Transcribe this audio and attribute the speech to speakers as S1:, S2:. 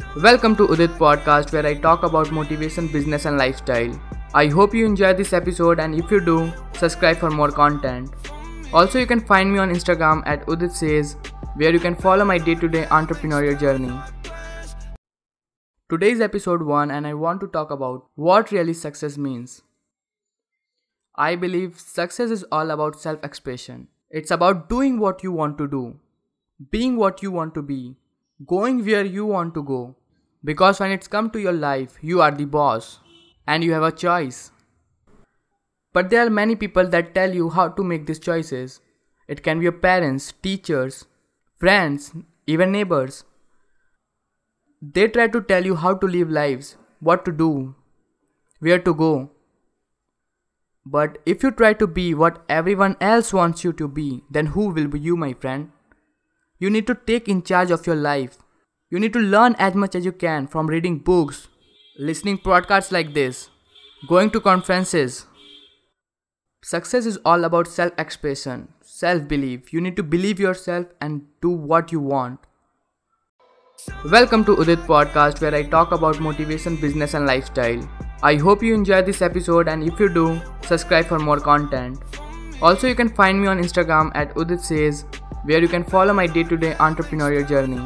S1: Welcome to Udit Podcast where I talk about motivation, business and lifestyle. I hope you enjoy this episode and if you do, subscribe for more content. Also you can find me on Instagram at Udit Says where you can follow my day-to-day entrepreneurial journey. Today's episode 1 and I want to talk about what really success means. I believe success is all about self-expression. It's about doing what you want to do, being what you want to be, going where you want to go. Because when it's come to your life, you are the boss and you have a choice. But there are many people that tell you how to make these choices. It can be your parents, teachers, friends, even neighbors. They try to tell you how to live lives, what to do, where to go. But if you try to be what everyone else wants you to be, then who will be you, my friend? You need to take in charge of your life. You need to learn as much as you can from reading books, listening podcasts like this, going to conferences. Success is all about self expression, self belief. You need to believe yourself and do what you want. Welcome to Udit Podcast where I talk about motivation, business and lifestyle. I hope you enjoy this episode and if you do, subscribe for more content. Also you can find me on Instagram at Udit Says where you can follow my day-to-day entrepreneurial journey.